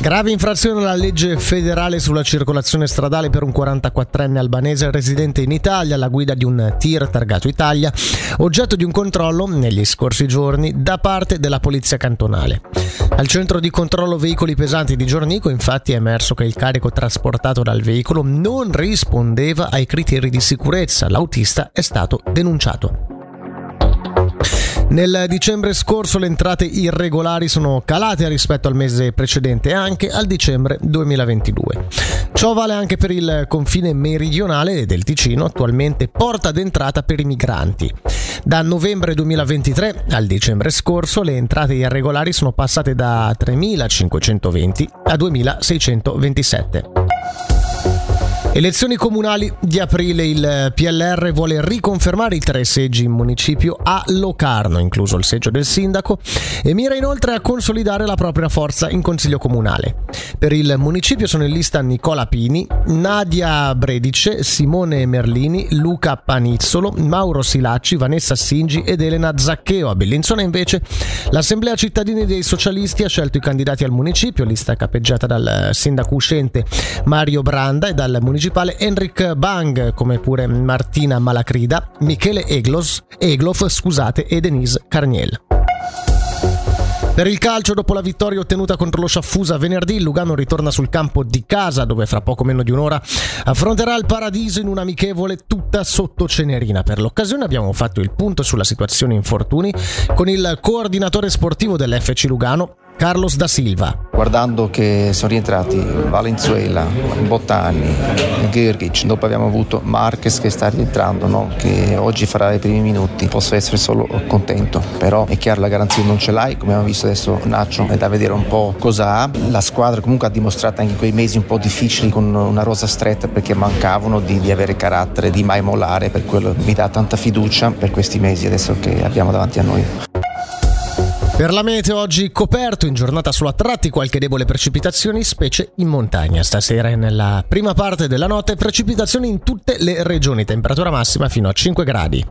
Grave infrazione alla legge federale sulla circolazione stradale per un 44enne albanese residente in Italia alla guida di un tir targato Italia, oggetto di un controllo negli scorsi giorni da parte della polizia cantonale. Al centro di controllo veicoli pesanti di Giornico infatti è emerso che il carico trasportato dal veicolo non rispondeva ai criteri di sicurezza. L'autista è stato denunciato. Nel dicembre scorso le entrate irregolari sono calate rispetto al mese precedente e anche al dicembre 2022. Ciò vale anche per il confine meridionale del Ticino, attualmente porta d'entrata per i migranti. Da novembre 2023 al dicembre scorso le entrate irregolari sono passate da 3.520 a 2.627. Elezioni comunali di aprile il PLR vuole riconfermare i tre seggi in municipio a Locarno, incluso il seggio del sindaco, e mira inoltre a consolidare la propria forza in consiglio comunale. Per il municipio sono in lista Nicola Pini, Nadia Bredice, Simone Merlini, Luca Panizzolo, Mauro Silacci, Vanessa Singi ed Elena Zaccheo. A Bellinzona invece l'Assemblea Cittadini dei Socialisti ha scelto i candidati al municipio, lista capeggiata dal sindaco uscente Mario Branda e dal municipio principale Enric Bang, come pure Martina Malacrida, Michele Eglos, Eglof scusate, e Denise Carniel. Per il calcio, dopo la vittoria ottenuta contro lo Sciaffusa venerdì, Lugano ritorna sul campo di casa, dove fra poco meno di un'ora affronterà il Paradiso in un'amichevole tutta sotto Cenerina. Per l'occasione abbiamo fatto il punto sulla situazione infortuni con il coordinatore sportivo dell'FC Lugano, Carlos da Silva. Guardando che sono rientrati Valenzuela, Bottani, Gergic, dopo abbiamo avuto Marquez che sta rientrando, no? che oggi farà i primi minuti, posso essere solo contento, però è chiaro la garanzia non ce l'hai, come abbiamo visto adesso Nacho, è da vedere un po' cosa ha. La squadra comunque ha dimostrato anche in quei mesi un po' difficili con una rosa stretta perché mancavano di, di avere carattere, di mai mollare, per quello mi dà tanta fiducia per questi mesi adesso che abbiamo davanti a noi. Per la meteo oggi coperto, in giornata solo a tratti qualche debole precipitazioni, specie in montagna. Stasera e nella prima parte della notte precipitazioni in tutte le regioni, temperatura massima fino a 5 gradi.